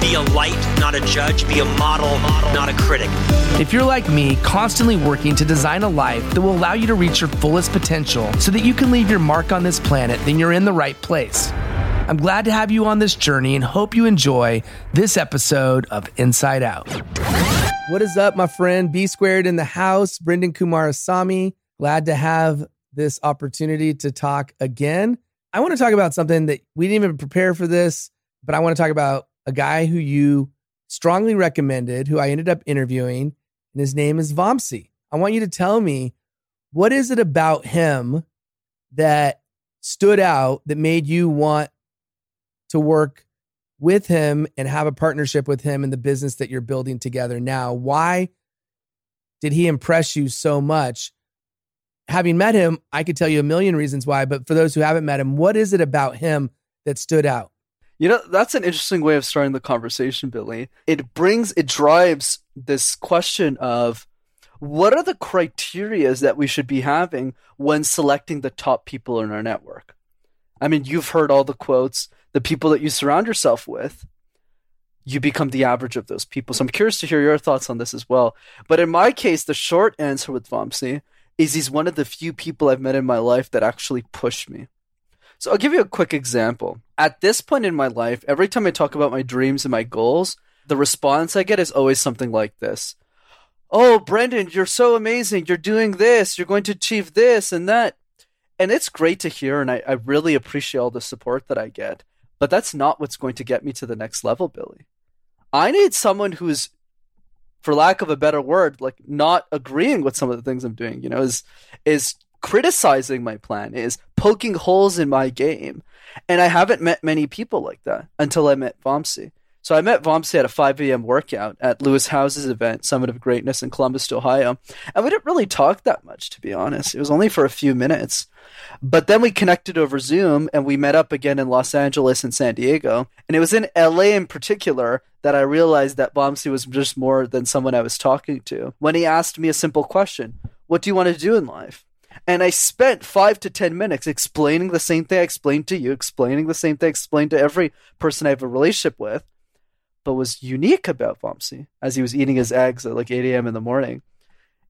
be a light, not a judge. Be a model, not a critic. If you're like me, constantly working to design a life that will allow you to reach your fullest potential so that you can leave your mark on this planet, then you're in the right place. I'm glad to have you on this journey and hope you enjoy this episode of Insight Out. What is up, my friend? B squared in the house. Brendan Kumarasamy. Glad to have this opportunity to talk again. I want to talk about something that we didn't even prepare for this, but I want to talk about a guy who you strongly recommended, who I ended up interviewing, and his name is Vamsi. I want you to tell me what is it about him that stood out that made you want to work with him and have a partnership with him in the business that you're building together now? Why did he impress you so much? Having met him, I could tell you a million reasons why, but for those who haven't met him, what is it about him that stood out? You know, that's an interesting way of starting the conversation, Billy. It brings, it drives this question of what are the criterias that we should be having when selecting the top people in our network? I mean, you've heard all the quotes, the people that you surround yourself with, you become the average of those people. So I'm curious to hear your thoughts on this as well. But in my case, the short answer with Vamsi is he's one of the few people I've met in my life that actually pushed me. So I'll give you a quick example. At this point in my life, every time I talk about my dreams and my goals, the response I get is always something like this. Oh, Brendan, you're so amazing. You're doing this. You're going to achieve this and that. And it's great to hear. And I, I really appreciate all the support that I get. But that's not what's going to get me to the next level, Billy. I need someone who's, for lack of a better word, like not agreeing with some of the things I'm doing, you know, is, is criticizing my plan, is poking holes in my game. And I haven't met many people like that until I met Vamsi. So I met Vamsi at a 5 a.m. workout at Lewis Howes's event, Summit of Greatness in Columbus, Ohio. And we didn't really talk that much, to be honest. It was only for a few minutes. But then we connected over Zoom and we met up again in Los Angeles and San Diego. And it was in LA in particular that I realized that Vamsi was just more than someone I was talking to. When he asked me a simple question, What do you want to do in life? And I spent five to 10 minutes explaining the same thing I explained to you, explaining the same thing I explained to every person I have a relationship with. But was unique about Vamsi as he was eating his eggs at like 8 a.m. in the morning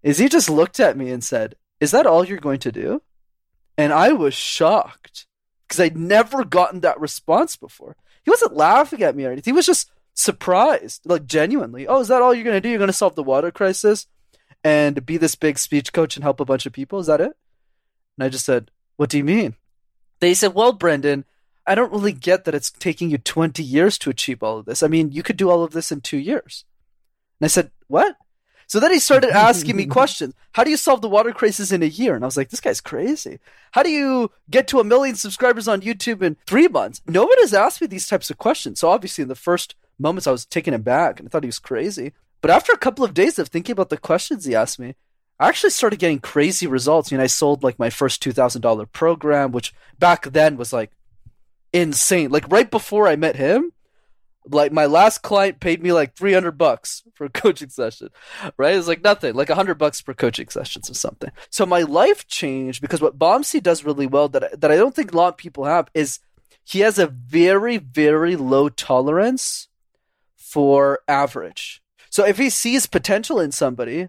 is he just looked at me and said, Is that all you're going to do? And I was shocked because I'd never gotten that response before. He wasn't laughing at me or anything. He was just surprised, like genuinely. Oh, is that all you're going to do? You're going to solve the water crisis and be this big speech coach and help a bunch of people? Is that it? And I just said, What do you mean? They said, Well, Brendan, I don't really get that it's taking you 20 years to achieve all of this. I mean, you could do all of this in two years. And I said, What? So then he started asking me questions. How do you solve the water crisis in a year? And I was like, this guy's crazy. How do you get to a million subscribers on YouTube in three months? No one has asked me these types of questions. So obviously, in the first moments, I was taken aback and I thought he was crazy. But after a couple of days of thinking about the questions he asked me, I actually started getting crazy results. You know, I sold like my first $2,000 program, which back then was like insane. Like right before I met him, like my last client paid me like 300 bucks for a coaching session right it's like nothing like 100 bucks per coaching sessions or something so my life changed because what Vamsi does really well that, that i don't think a lot of people have is he has a very, very low tolerance for average. So if he sees potential in somebody,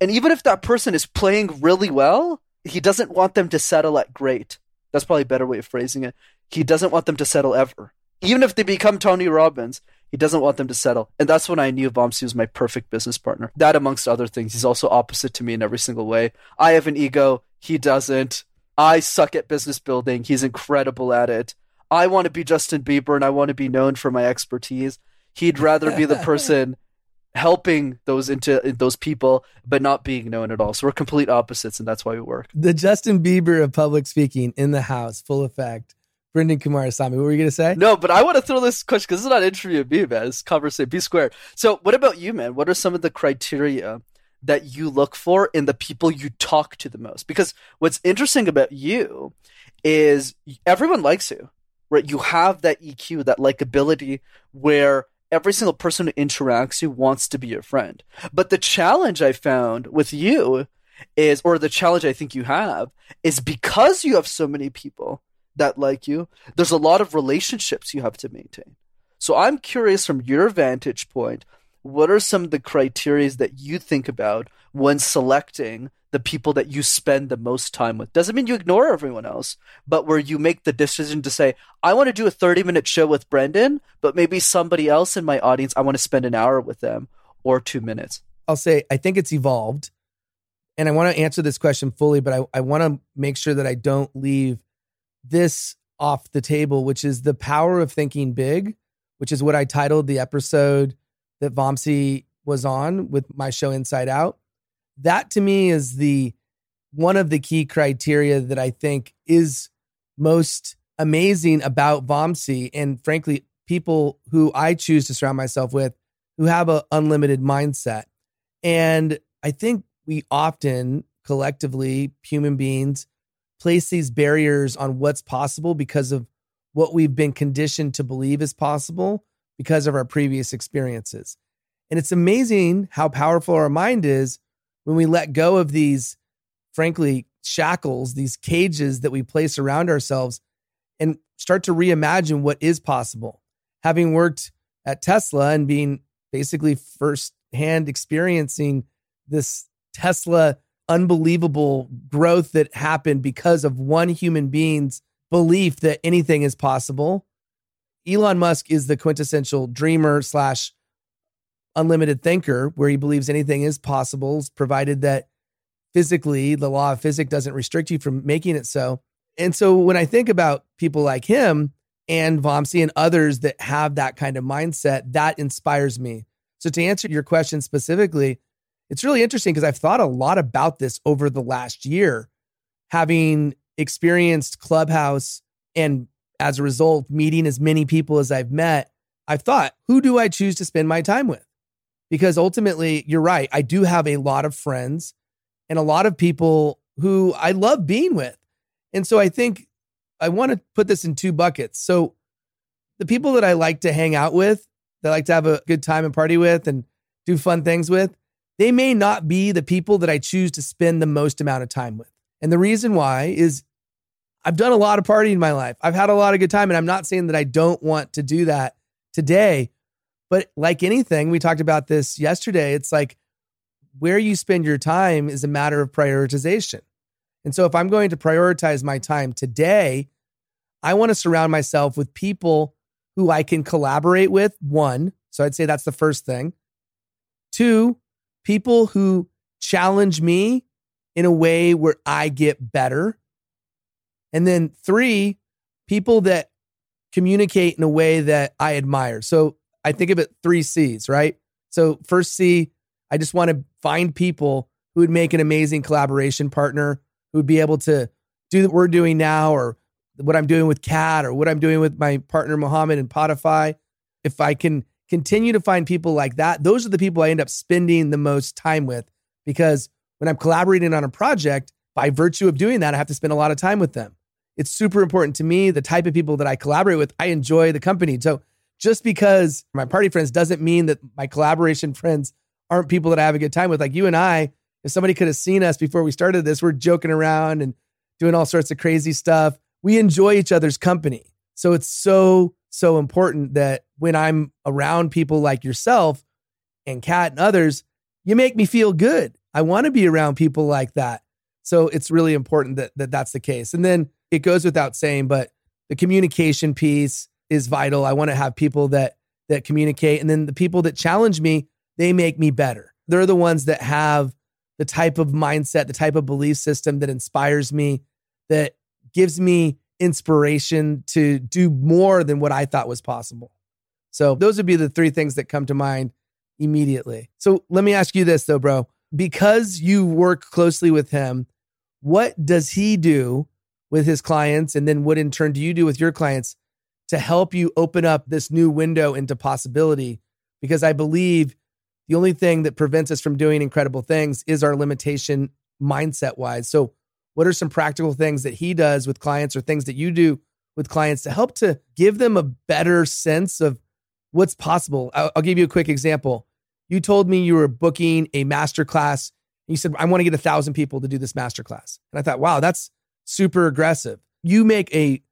and even if that person is playing really well, he doesn't want them to settle at great. That's probably a better way of phrasing it. He doesn't want them to settle ever. Even if they become Tony Robbins, he doesn't want them to settle. And that's when I knew Vamsi was my perfect business partner. That amongst other things. He's also opposite to me in every single way. I have an ego. He doesn't. I suck at business building. He's incredible at it. I want to be Justin Bieber and I want to be known for my expertise. He'd rather be the person helping those into those people but not being known at all. So we're complete opposites and that's why we work. The Justin Bieber of public speaking in the house, full effect. Brendan Kumarasamy, what were you going to say? No, but I want to throw this question because it's not an interview of me, man. It's conversation. Be square. So, what about you, man? What are some of the criteria that you look for in the people you talk to the most? Because what's interesting about you is everyone likes you, right? You have that EQ, that likability where every single person who interacts you wants to be your friend. But the challenge I found with you is, or the challenge I think you have, is because you have so many people that like you, there's a lot of relationships you have to maintain. So I'm curious from your vantage point, what are some of the criteria that you think about when selecting the people that you spend the most time with? Doesn't mean you ignore everyone else, but where you make the decision to say, I want to do a 30 minute show with Brendan, but maybe somebody else in my audience, I want to spend an hour with them or two minutes. I'll say, I think it's evolved. And I want to answer this question fully, but I, I want to make sure that I don't leave this off the table, which is the power of thinking big, which is what I titled the episode that Vamsi was on with my show Insight Out. That to me is the one of the key criteria that I think is most amazing about Vamsi and frankly people who I choose to surround myself with who have an unlimited mindset. And I think we often collectively human beings place these barriers on what's possible because of what we've been conditioned to believe is possible because of our previous experiences. And it's amazing how powerful our mind is when we let go of these, frankly, shackles, these cages that we place around ourselves and start to reimagine what is possible. Having worked at Tesla and being basically firsthand experiencing this Tesla unbelievable growth that happened because of one human being's belief that anything is possible. Elon Musk is the quintessential dreamer slash unlimited thinker, where he believes anything is possible, provided that physically the law of physics doesn't restrict you from making it so. And so when I think about people like him and Vamsi and others that have that kind of mindset, that inspires me. So to answer your question specifically, it's really interesting because I've thought a lot about this over the last year, having experienced Clubhouse and as a result, meeting as many people as I've met. I've thought, who do I choose to spend my time with? Because ultimately, you're right. I do have a lot of friends and a lot of people who I love being with. And so I think I want to put this in two buckets. So the people that I like to hang out with, that I like to have a good time and party with and do fun things with, they may not be the people that I choose to spend the most amount of time with. And the reason why is I've done a lot of partying in my life. I've had a lot of good time. And I'm not saying that I don't want to do that today. But like anything, we talked about this yesterday. It's like where you spend your time is a matter of prioritization. And so if I'm going to prioritize my time today, I want to surround myself with people who I can collaborate with. One. So I'd say that's the first thing. Two, people who challenge me in a way where I get better. And then three, people that communicate in a way that I admire. So I think of it three C's, right? So first C, I just want to find people who would make an amazing collaboration partner, who would be able to do what we're doing now or what I'm doing with Kat or what I'm doing with my partner Mohammed and Podify. If I can continue to find people like that. Those are the people I end up spending the most time with because when I'm collaborating on a project, by virtue of doing that, I have to spend a lot of time with them. It's super important to me, the type of people that I collaborate with. I enjoy the company. So just because my party friends doesn't mean that my collaboration friends aren't people that I have a good time with. Like you and I, if somebody could have seen us before we started this, we're joking around and doing all sorts of crazy stuff. We enjoy each other's company. So it's so, so important that when I'm around people like yourself and Kat and others, you make me feel good. I want to be around people like that. So it's really important that, that that's the case. And then it goes without saying, but the communication piece is vital. I want to have people that that communicate and then the people that challenge me, they make me better. They're the ones that have the type of mindset, the type of belief system that inspires me, that gives me inspiration to do more than what I thought was possible. So those would be the three things that come to mind immediately. So let me ask you this though, bro. Because you work closely with him, what does he do with his clients? And then what in turn do you do with your clients to help you open up this new window into possibility? Because I believe the only thing that prevents us from doing incredible things is our limitation mindset wise. So, what are some practical things that he does with clients or things that you do with clients to help to give them a better sense of what's possible? I'll, I'll give you a quick example. You told me you were booking a master class. You said, I want to get a thousand people to do this master class. And I thought, wow, that's super aggressive. You make a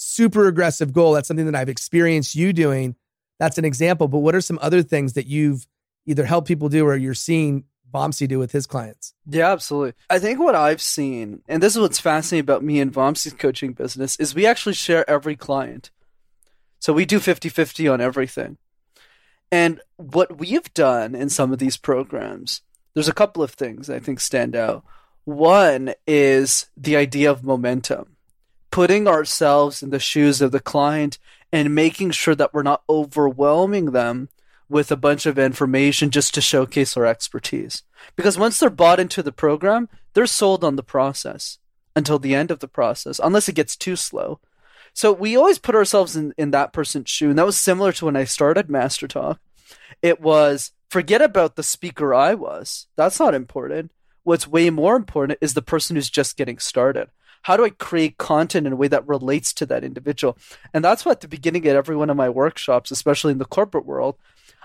super aggressive goal. That's something that I've experienced you doing. That's an example. But what are some other things that you've either helped people do or you're seeing Vamsi do with his clients? Yeah, absolutely. I think what I've seen, and this is what's fascinating about me and Vamsi's coaching business, is we actually share every client. So we do 50 50 on everything. And what we've done in some of these programs, there's a couple of things I think stand out. One is the idea of momentum, putting ourselves in the shoes of the client and making sure that we're not overwhelming them with a bunch of information just to showcase our expertise. Because once they're bought into the program, they're sold on the process until the end of the process, unless it gets too slow. So we always put ourselves in, in that person's shoe. And that was similar to when I started Master Talk. It was forget about the speaker I was. That's not important. What's way more important is the person who's just getting started. How do I create content in a way that relates to that individual? And that's what at the beginning of every one of my workshops, especially in the corporate world,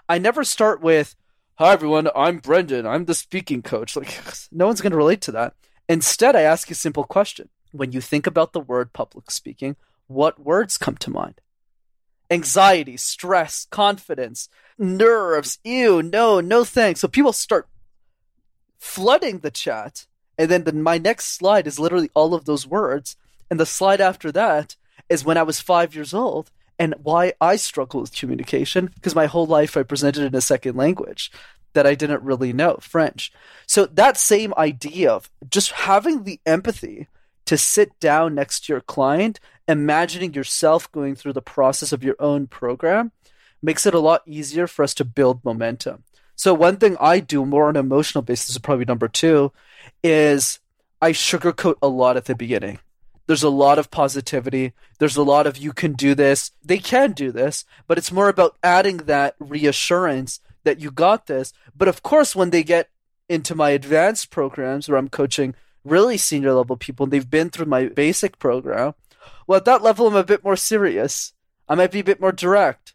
I never start with, Hi everyone, I'm Brendan. I'm the speaking coach. Like no one's gonna relate to that. Instead, I ask a simple question. When you think about the word public speaking, what words come to mind? Anxiety, stress, confidence, nerves, ew, no, no thanks. So people start flooding the chat. And then the, my next slide is literally all of those words. And the slide after that is when I was five years old and why I struggle with communication because my whole life I presented in a second language that I didn't really know, French. So that same idea of just having the empathy to sit down next to your client, imagining yourself going through the process of your own program makes it a lot easier for us to build momentum. So one thing I do more on an emotional basis is probably number two is I sugarcoat a lot at the beginning. There's a lot of positivity. There's a lot of you can do this. They can do this, but it's more about adding that reassurance that you got this. But of course, when they get into my advanced programs where I'm coaching really senior level people and they've been through my basic program, well, at that level, I'm a bit more serious. I might be a bit more direct.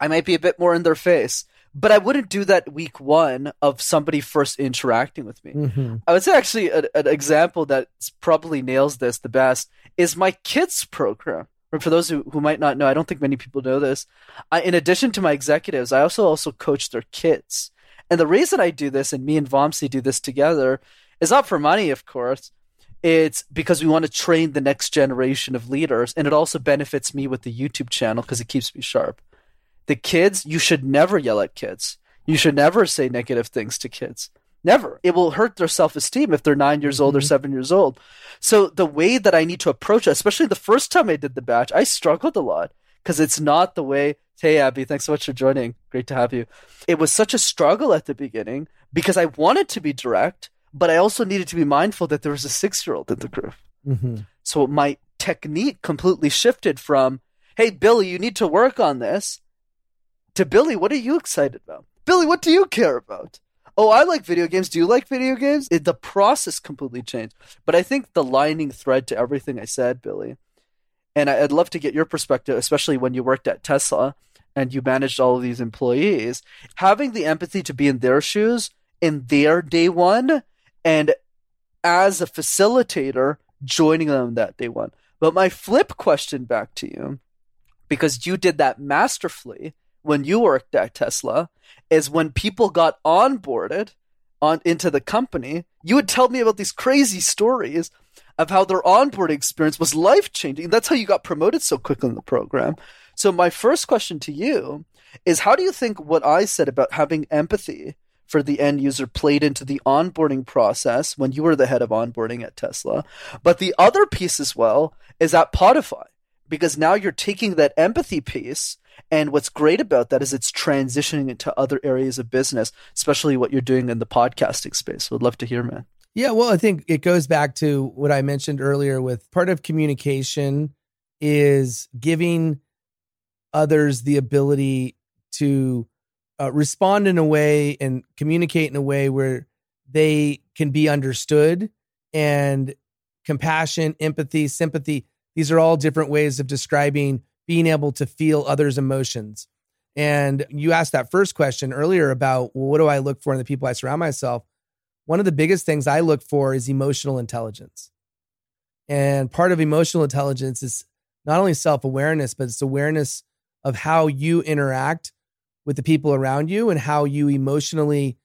I might be a bit more in their face but I wouldn't do that week one of somebody first interacting with me. Mm-hmm. I would say actually a, an example that probably nails this the best is my kids program. For those who, who might not know, I don't think many people know this. I, in addition to my executives, I also also coach their kids. And the reason I do this, and me and Vamsi do this together, is not for money, of course. It's because we want to train the next generation of leaders, and it also benefits me with the YouTube channel because it keeps me sharp the kids, you should never yell at kids. You should never say negative things to kids. Never. It will hurt their self esteem if they're nine years old mm-hmm. or seven years old. So the way that I need to approach it, especially the first time I did the batch, I struggled a lot because it's not the way. Hey, Abby, thanks so much for joining. Great to have you. It was such a struggle at the beginning because I wanted to be direct, but I also needed to be mindful that there was a six year old in the group. Mm-hmm. So my technique completely shifted from, hey, Billy, you need to work on this, to Billy, what are you excited about? Billy, what do you care about? Oh, I like video games. Do you like video games? It, the process completely changed. But I think the lining thread to everything I said, Billy, and I'd love to get your perspective, especially when you worked at Tesla and you managed all of these employees, having the empathy to be in their shoes in their day one and as a facilitator joining them that day one. But my flip question back to you, because you did that masterfully when you worked at Tesla, is when people got onboarded on into the company, you would tell me about these crazy stories of how their onboarding experience was life changing. That's how you got promoted so quickly in the program. So my first question to you is how do you think what I said about having empathy for the end user played into the onboarding process when you were the head of onboarding at Tesla? But the other piece as well is at Podify, because now you're taking that empathy piece. And what's great about that is it's transitioning into other areas of business, especially what you're doing in the podcasting space. Would love to hear, man. Yeah, well, I think it goes back to what I mentioned earlier with part of communication is giving others the ability to uh, respond in a way and communicate in a way where they can be understood and compassion, empathy, sympathy. These are all different ways of describing being able to feel others' emotions. And you asked that first question earlier about well, what do I look for in the people I surround myself? One of the biggest things I look for is emotional intelligence. And part of emotional intelligence is not only self awareness, but it's awareness of how you interact with the people around you and how you emotionally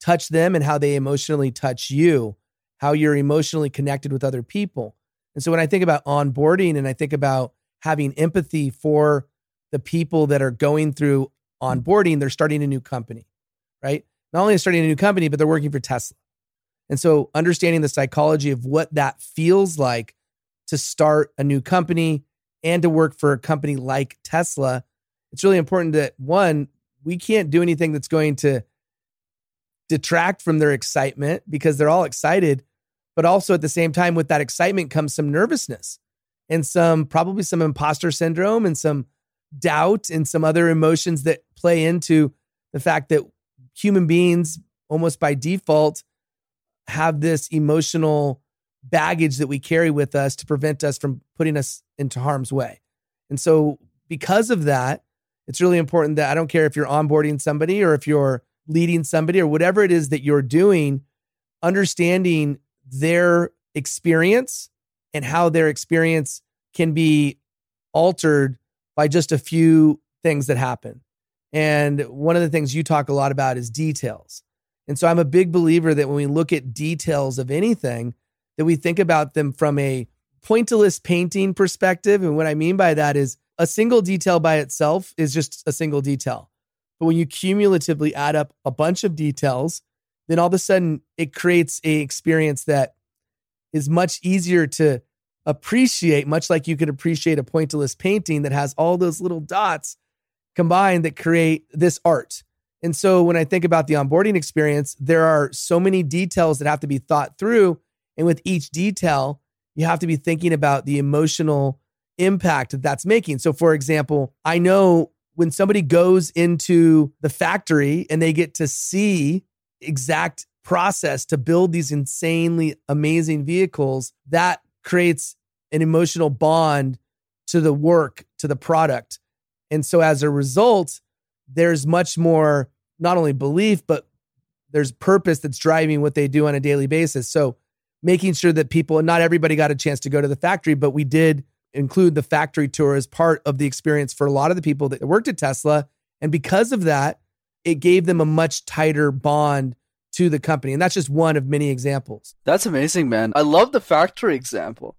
touch them and how they emotionally touch you, how you're emotionally connected with other people. And so when I think about onboarding and I think about having empathy for the people that are going through onboarding, they're starting a new company, right? Not only starting a new company, but they're working for Tesla. And so understanding the psychology of what that feels like to start a new company and to work for a company like Tesla, it's really important that one, we can't do anything that's going to detract from their excitement because they're all excited. But also at the same time, with that excitement comes some nervousness and some probably some imposter syndrome and some doubt and some other emotions that play into the fact that human beings, almost by default, have this emotional baggage that we carry with us to prevent us from putting us into harm's way. And so, because of that, it's really important that I don't care if you're onboarding somebody or if you're leading somebody or whatever it is that you're doing, understanding their experience and how their experience can be altered by just a few things that happen. And one of the things you talk a lot about is details. And so I'm a big believer that when we look at details of anything, that we think about them from a pointillist painting perspective. And what I mean by that is a single detail by itself is just a single detail. But when you cumulatively add up a bunch of details, then all of a sudden it creates a experience that is much easier to appreciate, much like you could appreciate a pointillist painting that has all those little dots combined that create this art. And so when I think about the onboarding experience, there are so many details that have to be thought through. And with each detail, you have to be thinking about the emotional impact that that's making. So, for example, I know when somebody goes into the factory and they get to see exact process to build these insanely amazing vehicles, that creates an emotional bond to the work, to the product. And so as a result, there's much more not only belief, but there's purpose that's driving what they do on a daily basis. So making sure that people, and not everybody got a chance to go to the factory, but we did include the factory tour as part of the experience for a lot of the people that worked at Tesla. And because of that, it gave them a much tighter bond to the company. And that's just one of many examples. That's amazing, man. I love the factory example.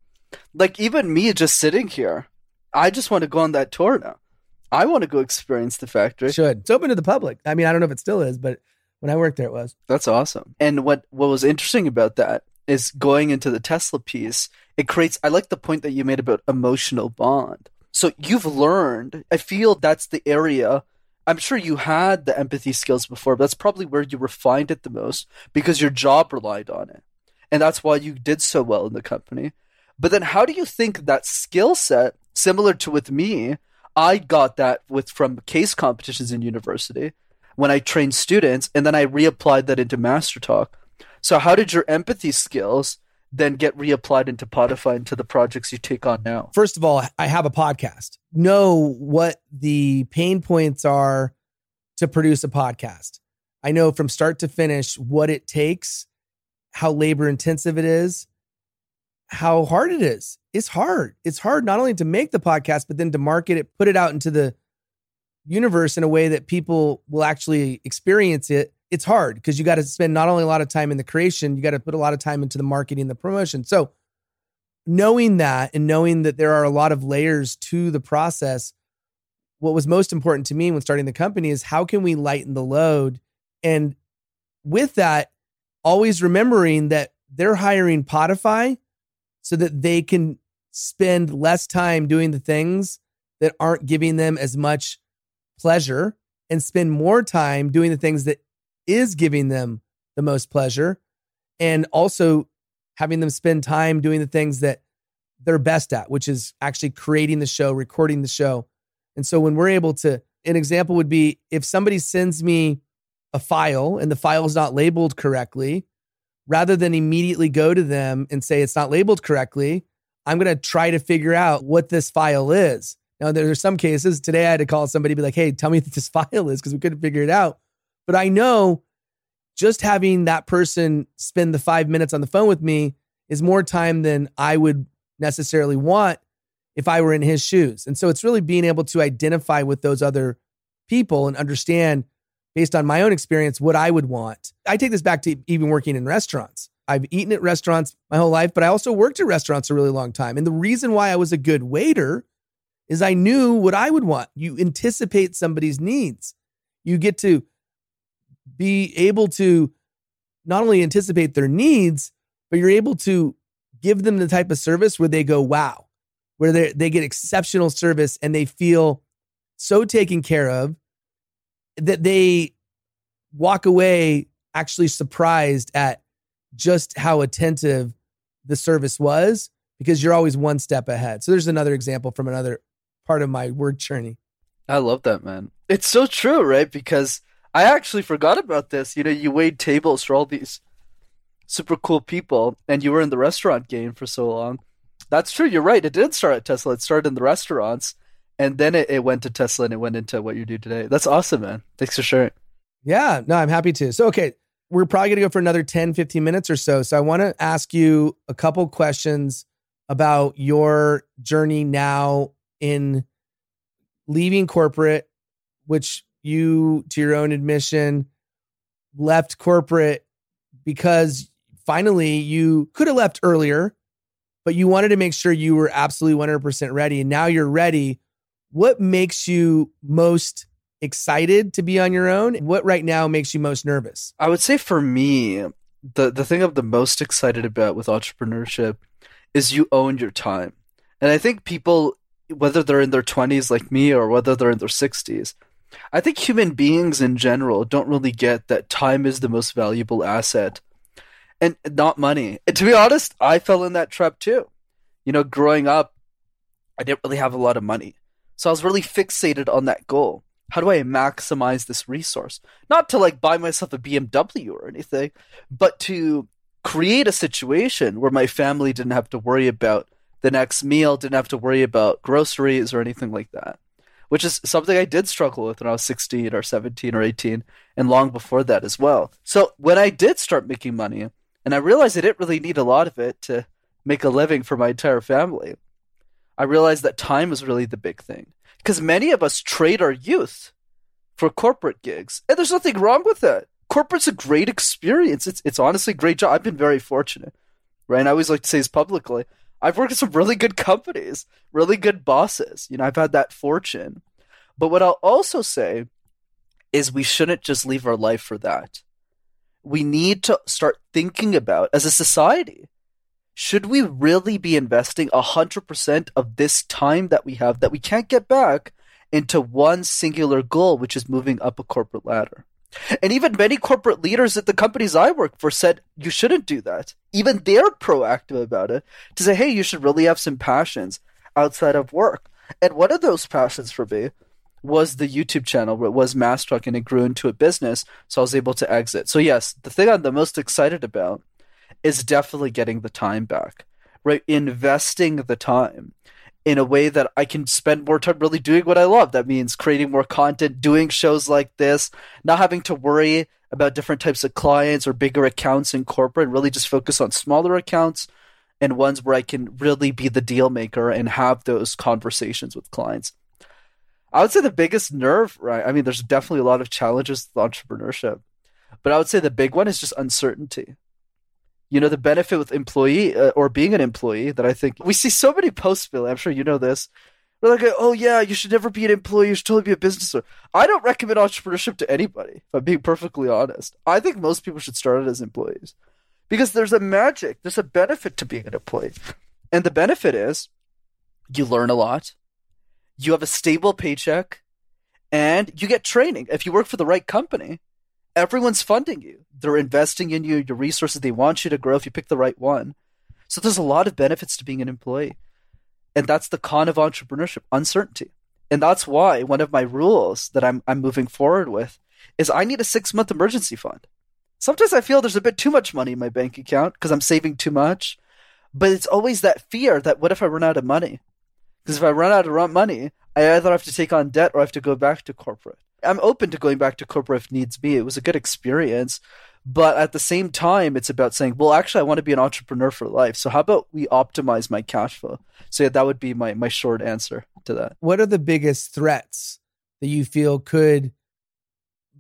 Like, even me just sitting here, I just want to go on that tour now. I want to go experience the factory. Should. It's open to the public. I mean, I don't know if it still is, but when I worked there, it was. That's awesome. And what, what was interesting about that is going into the Tesla piece, it creates, I like the point that you made about emotional bond. So you've learned, I feel that's the area. I'm sure you had the empathy skills before, but that's probably where you refined it the most because your job relied on it. And that's why you did so well in the company. But then how do you think that skill set, similar to with me, I got that with from case competitions in university when I trained students, and then I reapplied that into Master Talk. So how did your empathy skills then get reapplied into Podify into the projects you take on now? First of all, I have a podcast. Know what the pain points are to produce a podcast. I know from start to finish what it takes, how labor intensive it is, how hard it is. It's hard. It's hard not only to make the podcast, but then to market it, put it out into the universe in a way that people will actually experience it. It's hard because you got to spend not only a lot of time in the creation, you got to put a lot of time into the marketing, the promotion. So, knowing that and knowing that there are a lot of layers to the process, what was most important to me when starting the company is how can we lighten the load? And with that, always remembering that they're hiring Podify so that they can spend less time doing the things that aren't giving them as much pleasure and spend more time doing the things that is giving them the most pleasure and also having them spend time doing the things that they're best at which is actually creating the show recording the show and so when we're able to an example would be if somebody sends me a file and the file is not labeled correctly rather than immediately go to them and say it's not labeled correctly, I'm going to try to figure out what this file is. Now, there are some cases today I had to call somebody be like, hey, tell me what this file is because we couldn't figure it out. But I know just having that person spend the five minutes on the phone with me is more time than I would necessarily want if I were in his shoes. And so it's really being able to identify with those other people and understand based on my own experience what I would want. I take this back to even working in restaurants. I've eaten at restaurants my whole life, but I also worked at restaurants a really long time. And the reason why I was a good waiter is I knew what I would want. You anticipate somebody's needs. You get to be able to not only anticipate their needs, but you're able to give them the type of service where they go, wow, where they, they get exceptional service and they feel so taken care of that they walk away actually surprised at just how attentive the service was because you're always one step ahead. So there's another example from another part of my word journey. I love that, man. It's so true, right? Because I actually forgot about this. You know, you wait tables for all these super cool people and you were in the restaurant game for so long. That's true. You're right. It did start at Tesla. It started in the restaurants and then it, it went to Tesla and it went into what you do today. That's awesome, man. Thanks for sharing. Yeah, no, I'm happy to. So, okay, we're probably going to go for another 10, 15 minutes or so. So, I want to ask you a couple questions about your journey now in leaving corporate, which you, to your own admission, left corporate because finally you could have left earlier, but you wanted to make sure you were absolutely 100% ready. And now you're ready what makes you most excited to be on your own? What right now makes you most nervous? I would say for me, the the thing I'm the most excited about with entrepreneurship is you own your time. And I think people whether they're in their 20s like me or whether they're in their 60s, I think human beings in general don't really get that time is the most valuable asset and not money. And to be honest, I fell in that trap too. You know, growing up, I didn't really have a lot of money. So I was really fixated on that goal. How do I maximize this resource? Not to like buy myself a BMW or anything, but to create a situation where my family didn't have to worry about the next meal, didn't have to worry about groceries or anything like that. Which is something I did struggle with when I was 16 or 17 or 18 and long before that as well. So when I did start making money, and I realized I didn't really need a lot of it to make a living for my entire family, I realized that time is really the big thing. Because many of us trade our youth for corporate gigs. And there's nothing wrong with that. Corporate's a great experience. It's it's honestly a great job. I've been very fortunate. Right. And I always like to say this publicly. I've worked at some really good companies, really good bosses. You know, I've had that fortune. But what I'll also say is we shouldn't just leave our life for that. We need to start thinking about as a society should we really be investing 100% of this time that we have that we can't get back into one singular goal, which is moving up a corporate ladder? And even many corporate leaders at the companies I work for said you shouldn't do that. Even they're proactive about it to say, hey, you should really have some passions outside of work. And one of those passions for me was the YouTube channel where it was Truck and it grew into a business. So I was able to exit. So, yes, the thing I'm the most excited about is definitely getting the time back, right? Investing the time in a way that I can spend more time really doing what I love. That means creating more content, doing shows like this, not having to worry about different types of clients or bigger accounts in corporate, really just focus on smaller accounts and ones where I can really be the deal maker and have those conversations with clients. I would say the biggest nerve, right? I mean, there's definitely a lot of challenges with entrepreneurship, but I would say the big one is just uncertainty. You know, the benefit with employee uh, or being an employee that I think we see so many posts, Billy. I'm sure you know this. They're like, oh yeah, you should never be an employee. You should totally be a business owner. I don't recommend entrepreneurship to anybody. If I'm being perfectly honest, I think most people should start it as employees because there's a magic, there's a benefit to being an employee, and the benefit is you learn a lot, you have a stable paycheck, and you get training. If you work for the right company, everyone's funding you. They're investing in you, your resources. They want you to grow if you pick the right one. So there's a lot of benefits to being an employee. And that's the con of entrepreneurship, uncertainty. And that's why one of my rules that I'm I'm moving forward with is I need a 6-month emergency fund. Sometimes I feel there's a bit too much money in my bank account because I'm saving too much. But it's always that fear that what if I run out of money? Because if I run out of money, I either have to take on debt or I have to go back to corporate. I'm open to going back to corporate if needs be. It was a good experience. But at the same time, it's about saying, well, actually, I want to be an entrepreneur for life. So how about we optimize my cash flow? So yeah, that would be my, my short answer to that. What are the biggest threats that you feel could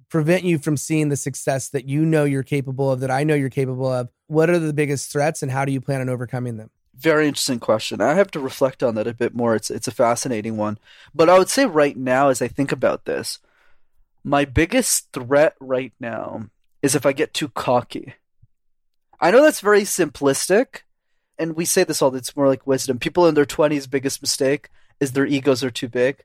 prevent you from seeing the success that you know you're capable of, that I know you're capable of? What are the biggest threats and how do you plan on overcoming them? Very interesting question. I have to reflect on that a bit more. It's it's a fascinating one. But I would say right now, as I think about this, my biggest threat right now is if I get too cocky. I know that's very simplistic, and we say this all. It's more like wisdom. People in their twenties' biggest mistake is their egos are too big.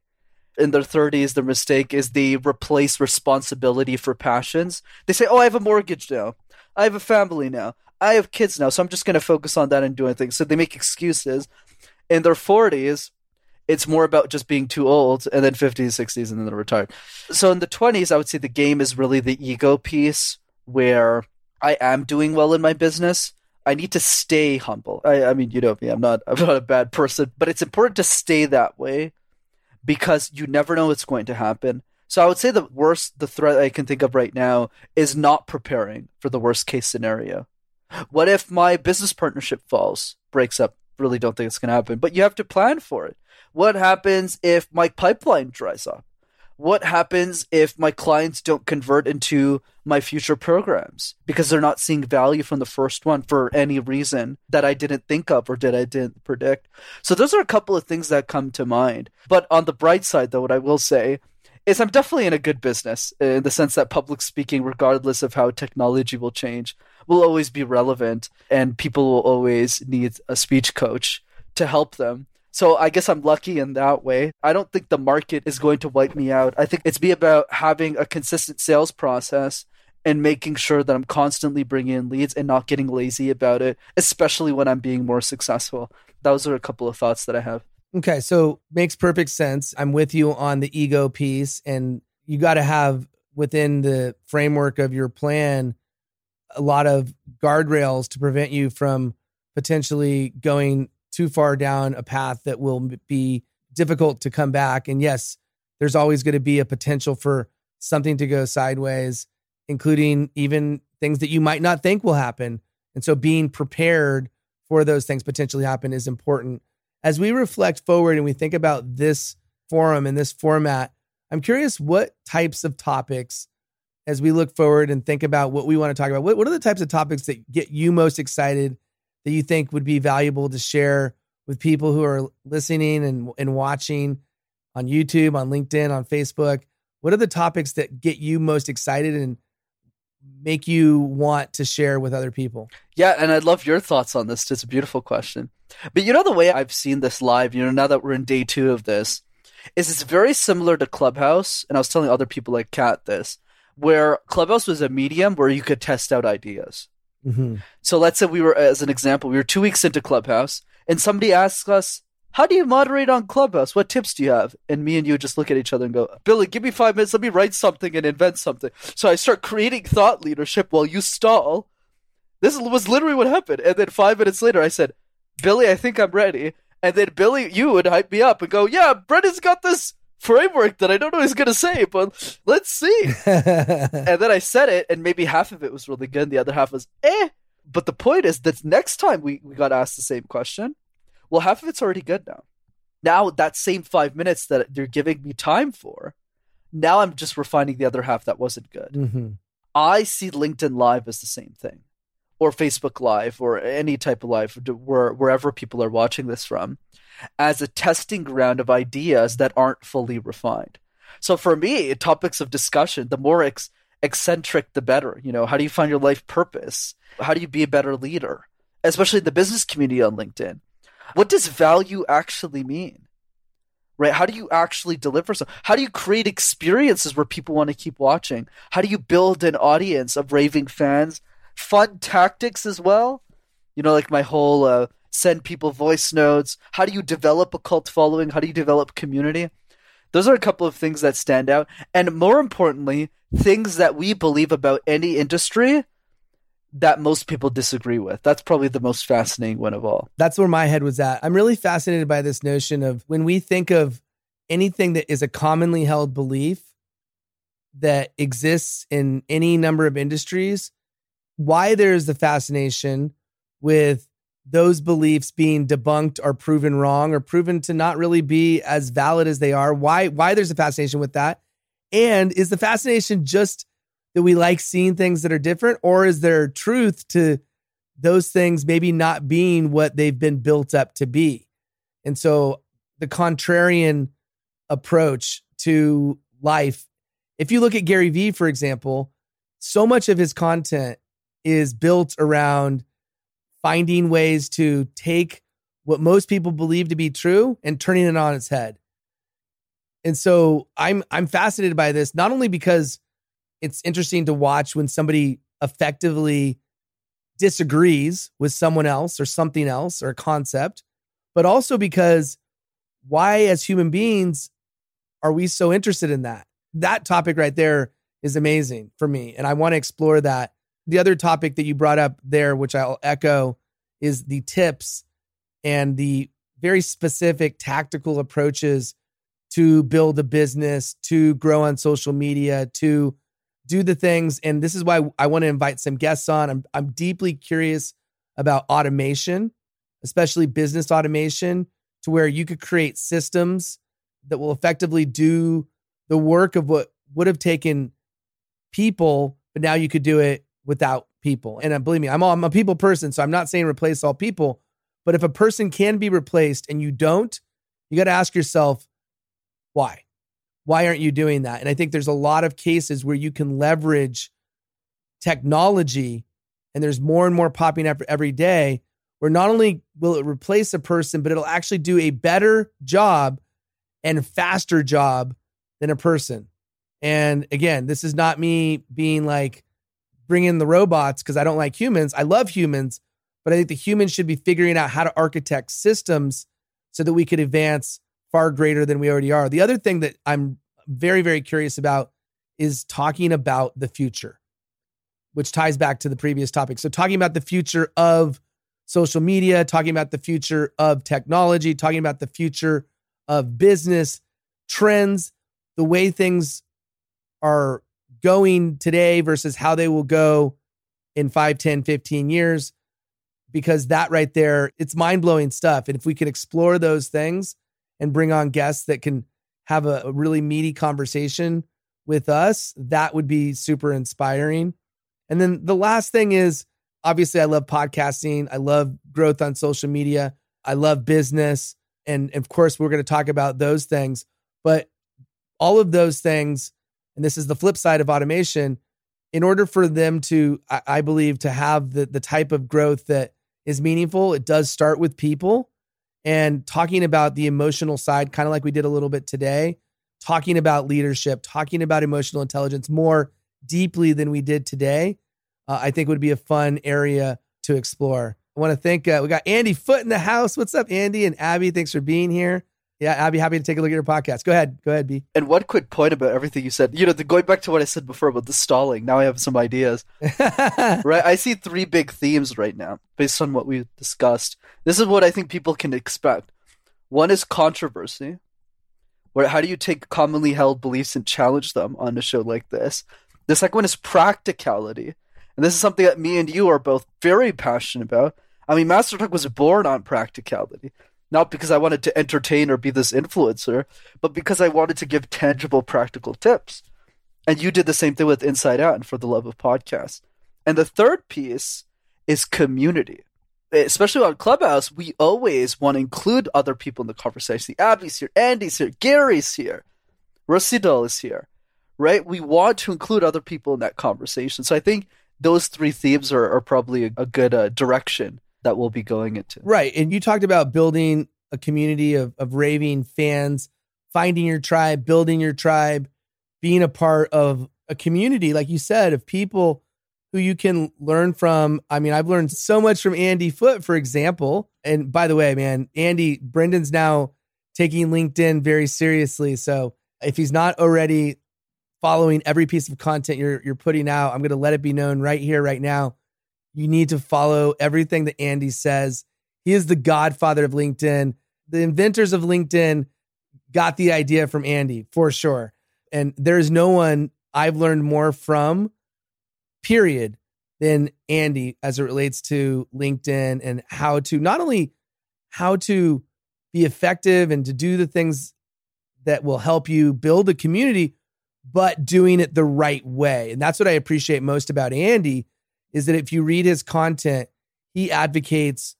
In their thirties, their mistake is they replace responsibility for passions. They say, "Oh, I have a mortgage now. I have a family now. I have kids now, so I'm just going to focus on that and doing things. So they make excuses. In their 40s, it's more about just being too old, and then 50s, 60s, and then they're retired. So in the 20s, I would say the game is really the ego piece where I am doing well in my business. I need to stay humble. I, I mean, you know me, I'm not, I'm not a bad person, but it's important to stay that way because you never know what's going to happen. So I would say the worst, the threat I can think of right now is not preparing for the worst case scenario. What if my business partnership falls, breaks up? Really don't think it's going to happen, but you have to plan for it. What happens if my pipeline dries up? What happens if my clients don't convert into my future programs because they're not seeing value from the first one for any reason that I didn't think of or that I didn't predict? So those are a couple of things that come to mind. But on the bright side, though, what I will say is I'm definitely in a good business in the sense that public speaking, regardless of how technology will change, will always be relevant and people will always need a speech coach to help them. So I guess I'm lucky in that way. I don't think the market is going to wipe me out. I think it's be about having a consistent sales process and making sure that I'm constantly bringing in leads and not getting lazy about it, especially when I'm being more successful. Those are a couple of thoughts that I have. Okay, so makes perfect sense. I'm with you on the ego piece and you got to have within the framework of your plan a lot of guardrails to prevent you from potentially going too far down a path that will be difficult to come back. And yes, there's always going to be a potential for something to go sideways, including even things that you might not think will happen. And so being prepared for those things potentially happen is important. As we reflect forward and we think about this forum and this format, I'm curious what types of topics as we look forward and think about what we want to talk about, what, what are the types of topics that get you most excited that you think would be valuable to share with people who are listening and, and watching on YouTube, on LinkedIn, on Facebook? What are the topics that get you most excited and make you want to share with other people? Yeah, and I'd love your thoughts on this. It's a beautiful question. But you know, the way I've seen this live, you know, now that we're in day two of this, is it's very similar to Clubhouse. And I was telling other people like Kat this where Clubhouse was a medium where you could test out ideas. Mm-hmm. So let's say we were, as an example, we were two weeks into Clubhouse, and somebody asks us, "How do you moderate on Clubhouse? What tips do you have?" And me and you just look at each other and go, "Billy, give me five minutes. Let me write something and invent something." So I start creating thought leadership while you stall. This was literally what happened. And then five minutes later, I said, "Billy, I think I'm ready." And then Billy, you would hype me up and go, "Yeah, Brendan's got this." Framework that I don't know what he's gonna say, but let's see. and then I said it, and maybe half of it was really good, and the other half was eh. But the point is that next time we, we got asked the same question, well, half of it's already good now. Now, that same five minutes that they're giving me time for, now I'm just refining the other half that wasn't good. Mm-hmm. I see LinkedIn Live as the same thing, or Facebook Live, or any type of live, where, wherever people are watching this from, as a testing ground of ideas that aren't fully refined. So for me, topics of discussion, the more ex- eccentric, the better. You know, how do you find your life purpose? How do you be a better leader? Especially the business community on LinkedIn. What does value actually mean? Right? How do you actually deliver some? How do you create experiences where people want to keep watching? How do you build an audience of raving fans? Fun tactics as well. You know, like my whole uh, send people voice notes. How do you develop a cult following? How do you develop community? Those are a couple of things that stand out. And more importantly, things that we believe about any industry that most people disagree with. That's probably the most fascinating one of all. That's where my head was at. I'm really fascinated by this notion of when we think of anything that is a commonly held belief that exists in any number of industries, why there's the fascination with those beliefs being debunked or proven wrong or proven to not really be as valid as they are. Why why there's a fascination with that? And is the fascination just that we like seeing things that are different or is there truth to those things maybe not being what they've been built up to be? And so the contrarian approach to life, if you look at Gary Vee for example, so much of his content is built around finding ways to take what most people believe to be true and turning it on its head. And so I'm I'm fascinated by this not only because it's interesting to watch when somebody effectively disagrees with someone else or something else or a concept, but also because why as human beings are we so interested in that? That topic right there is amazing for me and I want to explore that the other topic that you brought up there, which I'll echo, is the tips and the very specific tactical approaches to build a business, to grow on social media, to do the things. And this is why I want to invite some guests on. I'm, I'm deeply curious about automation, especially business automation, to where you could create systems that will effectively do the work of what would have taken people, but now you could do it without people. And uh, believe me, I'm, all, I'm a people person, so I'm not saying replace all people. But if a person can be replaced and you don't, you got to ask yourself, why? Why aren't you doing that? And I think there's a lot of cases where you can leverage technology, and there's more and more popping up every day, where not only will it replace a person, but it'll actually do a better job and faster job than a person. And again, this is not me being like, bring in the robots because I don't like humans. I love humans, but I think the humans should be figuring out how to architect systems so that we could advance far greater than we already are. The other thing that I'm very, very curious about is talking about the future, which ties back to the previous topic. So, talking about the future of social media, talking about the future of technology, talking about the future of business trends, the way things are going today versus how they will go in 5, 10, 15 years. Because that right there, it's mind blowing stuff. And if we can explore those things and bring on guests that can have a, a really meaty conversation with us, that would be super inspiring. And then the last thing is obviously, I love podcasting, I love growth on social media, I love business. And of course, we're going to talk about those things. But all of those things and this is the flip side of automation, in order for them to, I, I believe, to have the, the type of growth that is meaningful, it does start with people. And talking about the emotional side, kind of like we did a little bit today, talking about leadership, talking about emotional intelligence more deeply than we did today, uh, I think would be a fun area to explore. I want to thank, uh, we got Andy Foote in the house. What's up, Andy and Abby? Thanks for being here. Yeah, I'd be happy to take a look at your podcast. Go ahead. Go ahead, B. And one quick point about everything you said. You know, the, going back to what I said before about the stalling, now I have some ideas. right? I see three big themes right now based on what we discussed. This is what I think people can expect. One is controversy. Where how do you take commonly held beliefs and challenge them on a show like this? The second one is practicality. And And this is something that me and you are both very passionate about. I mean, Master Talk was born on practicality, not because I wanted to entertain or be this influencer, but because I wanted to give tangible, practical tips. And you did the same thing with Insight Out and For the Love of Podcasts. And the third piece is community. Especially on Clubhouse, we always want to include other people in the conversation. Abby's here, Andy's here, Gary's here, Rasidal is here, right? We want to include other people in that conversation. So I think those three themes are, are probably a, a good uh, direction that we'll be going into. Right. And you talked about building a community of, of raving fans, finding your tribe, building your tribe, being a part of a community, like you said, of people who you can learn from. I mean, I've learned so much from Andy Foote, for example. And by the way, man, Andy, Brendan's now taking LinkedIn very seriously. So if he's not already following every piece of content you're you're putting out, I'm going to let it be known right here, right now. You need to follow everything that Andy says. He is the godfather of LinkedIn. The inventors of LinkedIn got the idea from Andy for sure. And there is no one I've learned more from period than Andy as it relates to LinkedIn and how to not only how to be effective and to do the things that will help you build a community but doing it the right way. And that's what I appreciate most about Andy is that if you read his content, he advocates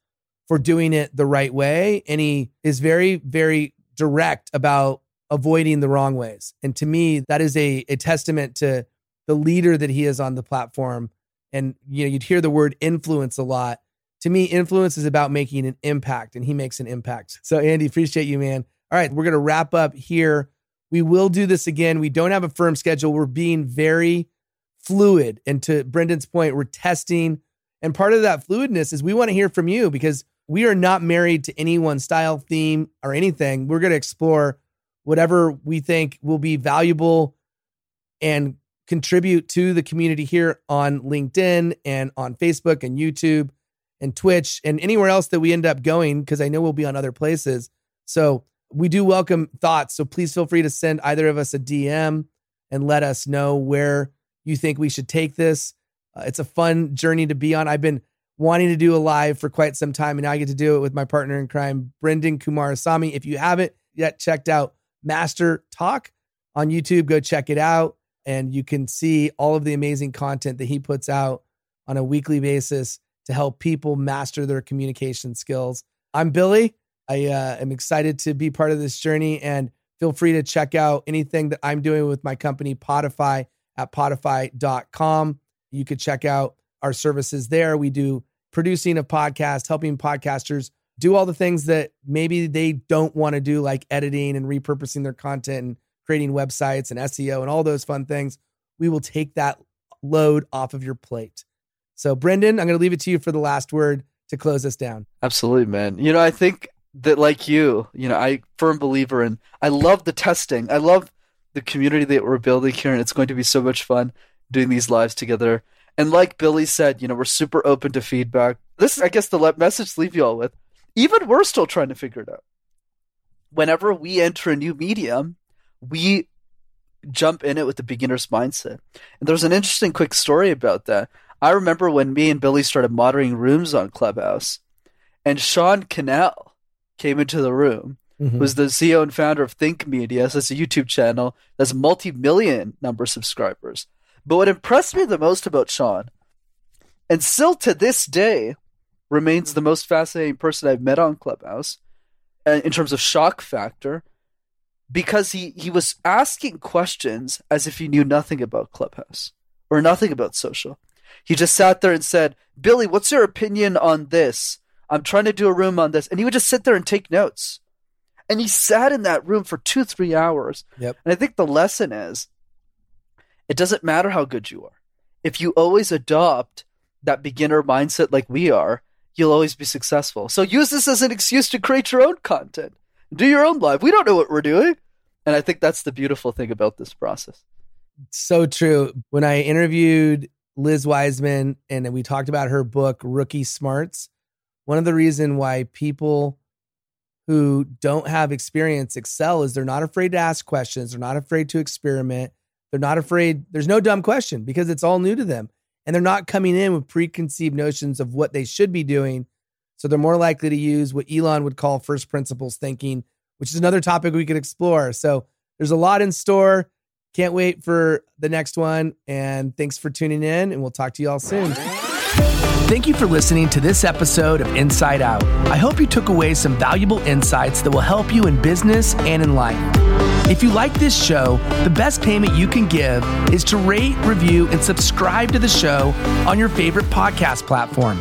for doing it the right way and he is very very direct about avoiding the wrong ways. And to me, that is a, a testament to the leader that he is on the platform. And you know, you'd hear the word influence a lot. To me, influence is about making an impact, and he makes an impact. So, Andy, appreciate you, man. All right, we're gonna wrap up here. We will do this again. We don't have a firm schedule. We're being very fluid. And to Brendan's point, we're testing. And part of that fluidness is we want to hear from you because we are not married to any one style, theme, or anything. We're going to explore whatever we think will be valuable and contribute to the community here on LinkedIn and on Facebook and YouTube and Twitch and anywhere else that we end up going, because I know we'll be on other places. So we do welcome thoughts. So please feel free to send either of us a DM and let us know where you think we should take this. Uh, it's a fun journey to be on. I've been wanting to do a live for quite some time, and now I get to do it with my partner in crime, Brendan Kumarasamy. If you haven't yet checked out Master Talk on YouTube, go check it out and you can see all of the amazing content that he puts out on a weekly basis to help people master their communication skills. I'm Billy. I uh, am excited to be part of this journey and feel free to check out anything that I'm doing with my company, Podify, at podify.com. You could check out our services there. We do producing of podcasts, helping podcasters do all the things that maybe they don't want to do, like editing and repurposing their content and creating websites and SEO and all those fun things, we will take that load off of your plate. So, Brendan, I'm going to leave it to you for the last word to close us down. Absolutely, man. You know, I think that, like you, you know, I firm believer in. I love the testing. I love the community that we're building here, and it's going to be so much fun doing these lives together. And like Billy said, you know, we're super open to feedback. This, I guess, the message to leave you all with. Even we're still trying to figure it out. Whenever we enter a new medium, we jump in it with the beginner's mindset. And there's an interesting quick story about that. I remember when me and Billy started moderating rooms on Clubhouse, and Sean Cannell came into the room, mm-hmm. who's the CEO and founder of Think Media. So it's a YouTube channel that's multi-million number of subscribers. But what impressed me the most about Sean, and still to this day remains the most fascinating person I've met on Clubhouse, in terms of shock factor, because he, he was asking questions as if he knew nothing about Clubhouse or nothing about social. He just sat there and said, Billy, what's your opinion on this? I'm trying to do a room on this. And he would just sit there and take notes. And he sat in that room for two, three hours. Yep. And I think the lesson is it doesn't matter how good you are. If you always adopt that beginner mindset like we are, you'll always be successful. So use this as an excuse to create your own content do your own live. We don't know what we're doing. And I think that's the beautiful thing about this process. So true. When I interviewed Liz Wiseman and we talked about her book, Rookie Smarts, one of the reason why people who don't have experience excel is they're not afraid to ask questions. They're not afraid to experiment. They're not afraid. There's no dumb question because it's all new to them. and they're not coming in with preconceived notions of what they should be doing. So they're more likely to use what Elon would call first principles thinking, which is another topic we could explore. So there's a lot in store. Can't wait for the next one. And thanks for tuning in, and we'll talk to you all soon. Thank you for listening to this episode of Insight Out. I hope you took away some valuable insights that will help you in business and in life. If you like this show, the best payment you can give is to rate, review, and subscribe to the show on your favorite podcast platform.